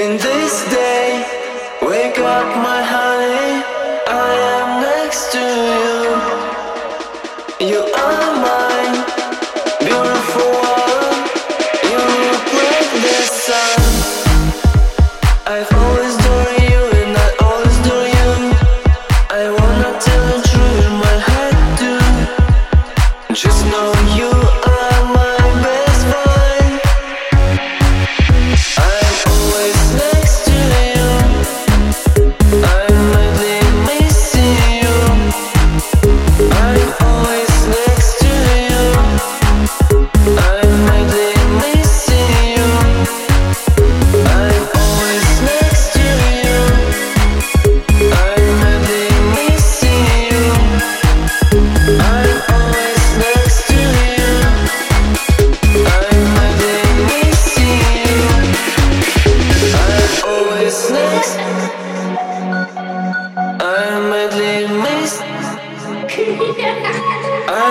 In this day, wake up, my honey. I am next to you. You are mine, beautiful one. You look like the sun. I always known you, and I always know you. I wanna tell you true in my heart, too. Just know you.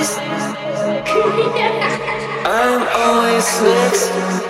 always, I'm always next.